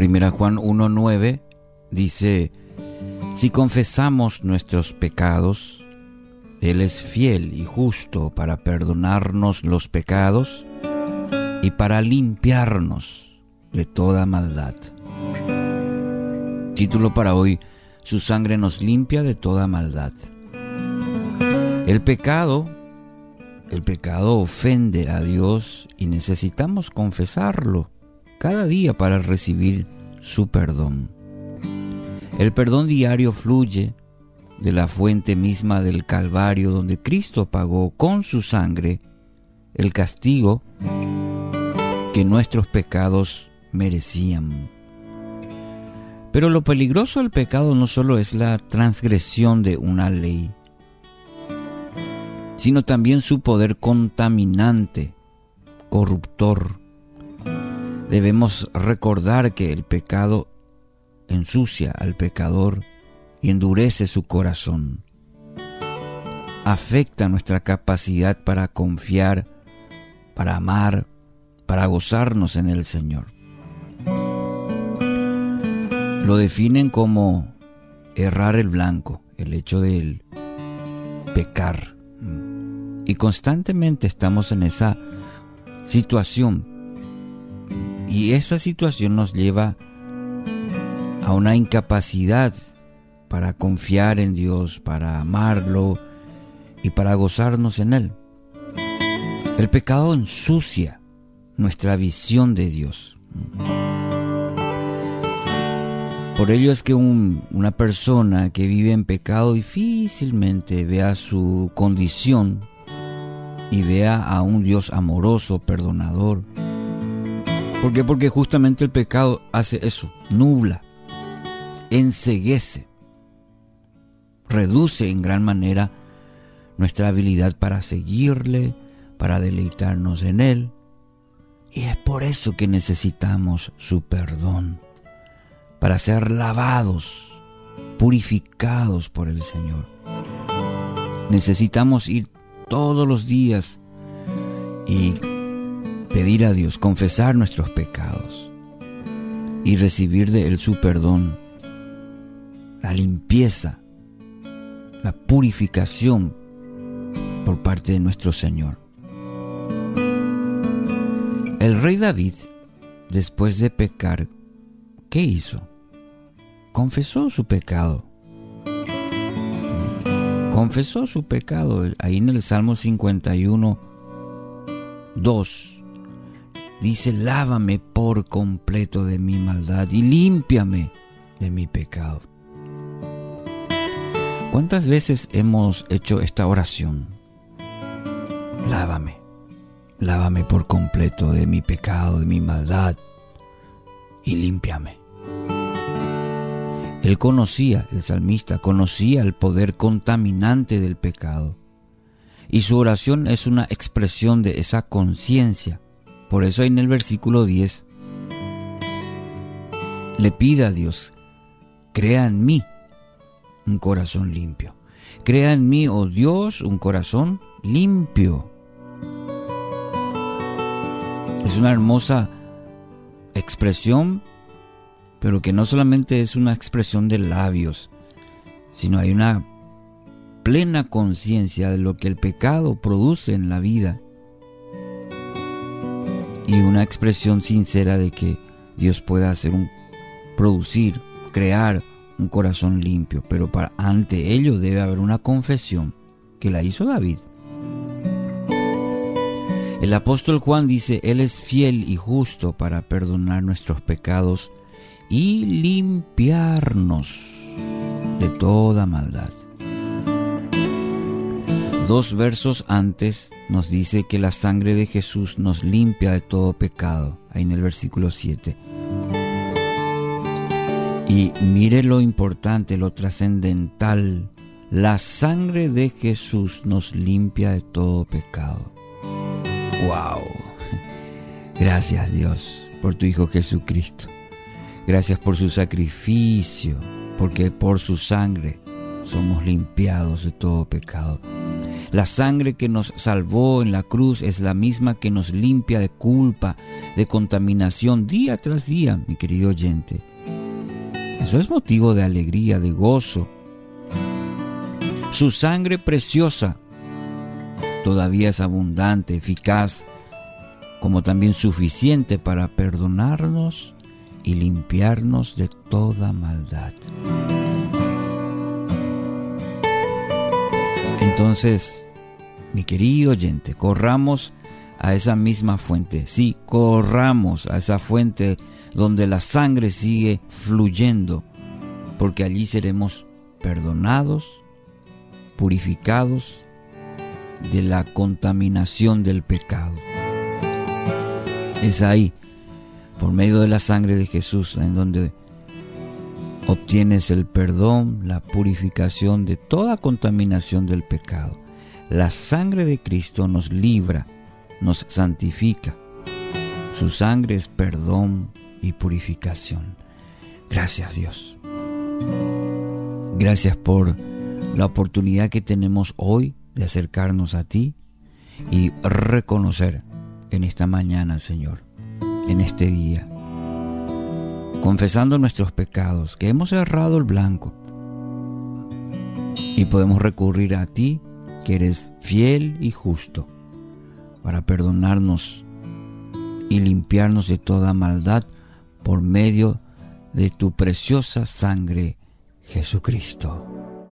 Primera Juan 1.9 dice, si confesamos nuestros pecados, Él es fiel y justo para perdonarnos los pecados y para limpiarnos de toda maldad. Título para hoy, Su sangre nos limpia de toda maldad. El pecado, el pecado ofende a Dios y necesitamos confesarlo cada día para recibir su perdón. El perdón diario fluye de la fuente misma del Calvario donde Cristo pagó con su sangre el castigo que nuestros pecados merecían. Pero lo peligroso del pecado no solo es la transgresión de una ley, sino también su poder contaminante, corruptor, Debemos recordar que el pecado ensucia al pecador y endurece su corazón. Afecta nuestra capacidad para confiar, para amar, para gozarnos en el Señor. Lo definen como errar el blanco, el hecho de pecar. Y constantemente estamos en esa situación y esa situación nos lleva a una incapacidad para confiar en Dios, para amarlo y para gozarnos en Él. El pecado ensucia nuestra visión de Dios. Por ello es que una persona que vive en pecado difícilmente vea su condición y vea a un Dios amoroso, perdonador, ¿Por qué? Porque justamente el pecado hace eso, nubla, enseguece, reduce en gran manera nuestra habilidad para seguirle, para deleitarnos en Él. Y es por eso que necesitamos su perdón, para ser lavados, purificados por el Señor. Necesitamos ir todos los días y pedir a Dios, confesar nuestros pecados y recibir de Él su perdón, la limpieza, la purificación por parte de nuestro Señor. El rey David, después de pecar, ¿qué hizo? Confesó su pecado. Confesó su pecado. Ahí en el Salmo 51, 2 dice, lávame por completo de mi maldad y límpiame de mi pecado. ¿Cuántas veces hemos hecho esta oración? Lávame, lávame por completo de mi pecado, de mi maldad y límpiame. Él conocía, el salmista, conocía el poder contaminante del pecado. Y su oración es una expresión de esa conciencia por eso en el versículo 10 le pida a Dios, crea en mí un corazón limpio. Crea en mí, oh Dios, un corazón limpio. Es una hermosa expresión, pero que no solamente es una expresión de labios, sino hay una plena conciencia de lo que el pecado produce en la vida y una expresión sincera de que Dios pueda hacer un producir, crear un corazón limpio, pero para ante ello debe haber una confesión que la hizo David. El apóstol Juan dice, Él es fiel y justo para perdonar nuestros pecados y limpiarnos de toda maldad dos versos antes nos dice que la sangre de Jesús nos limpia de todo pecado, ahí en el versículo 7. Y mire lo importante, lo trascendental, la sangre de Jesús nos limpia de todo pecado. ¡Wow! Gracias Dios por tu Hijo Jesucristo. Gracias por su sacrificio, porque por su sangre somos limpiados de todo pecado. La sangre que nos salvó en la cruz es la misma que nos limpia de culpa, de contaminación día tras día, mi querido oyente. Eso es motivo de alegría, de gozo. Su sangre preciosa todavía es abundante, eficaz, como también suficiente para perdonarnos y limpiarnos de toda maldad. Entonces, mi querido oyente, corramos a esa misma fuente. Sí, corramos a esa fuente donde la sangre sigue fluyendo, porque allí seremos perdonados, purificados de la contaminación del pecado. Es ahí, por medio de la sangre de Jesús, en donde obtienes el perdón, la purificación de toda contaminación del pecado. La sangre de Cristo nos libra, nos santifica. Su sangre es perdón y purificación. Gracias Dios. Gracias por la oportunidad que tenemos hoy de acercarnos a ti y reconocer en esta mañana, Señor, en este día, confesando nuestros pecados, que hemos errado el blanco. Y podemos recurrir a ti, que eres fiel y justo, para perdonarnos y limpiarnos de toda maldad por medio de tu preciosa sangre, Jesucristo.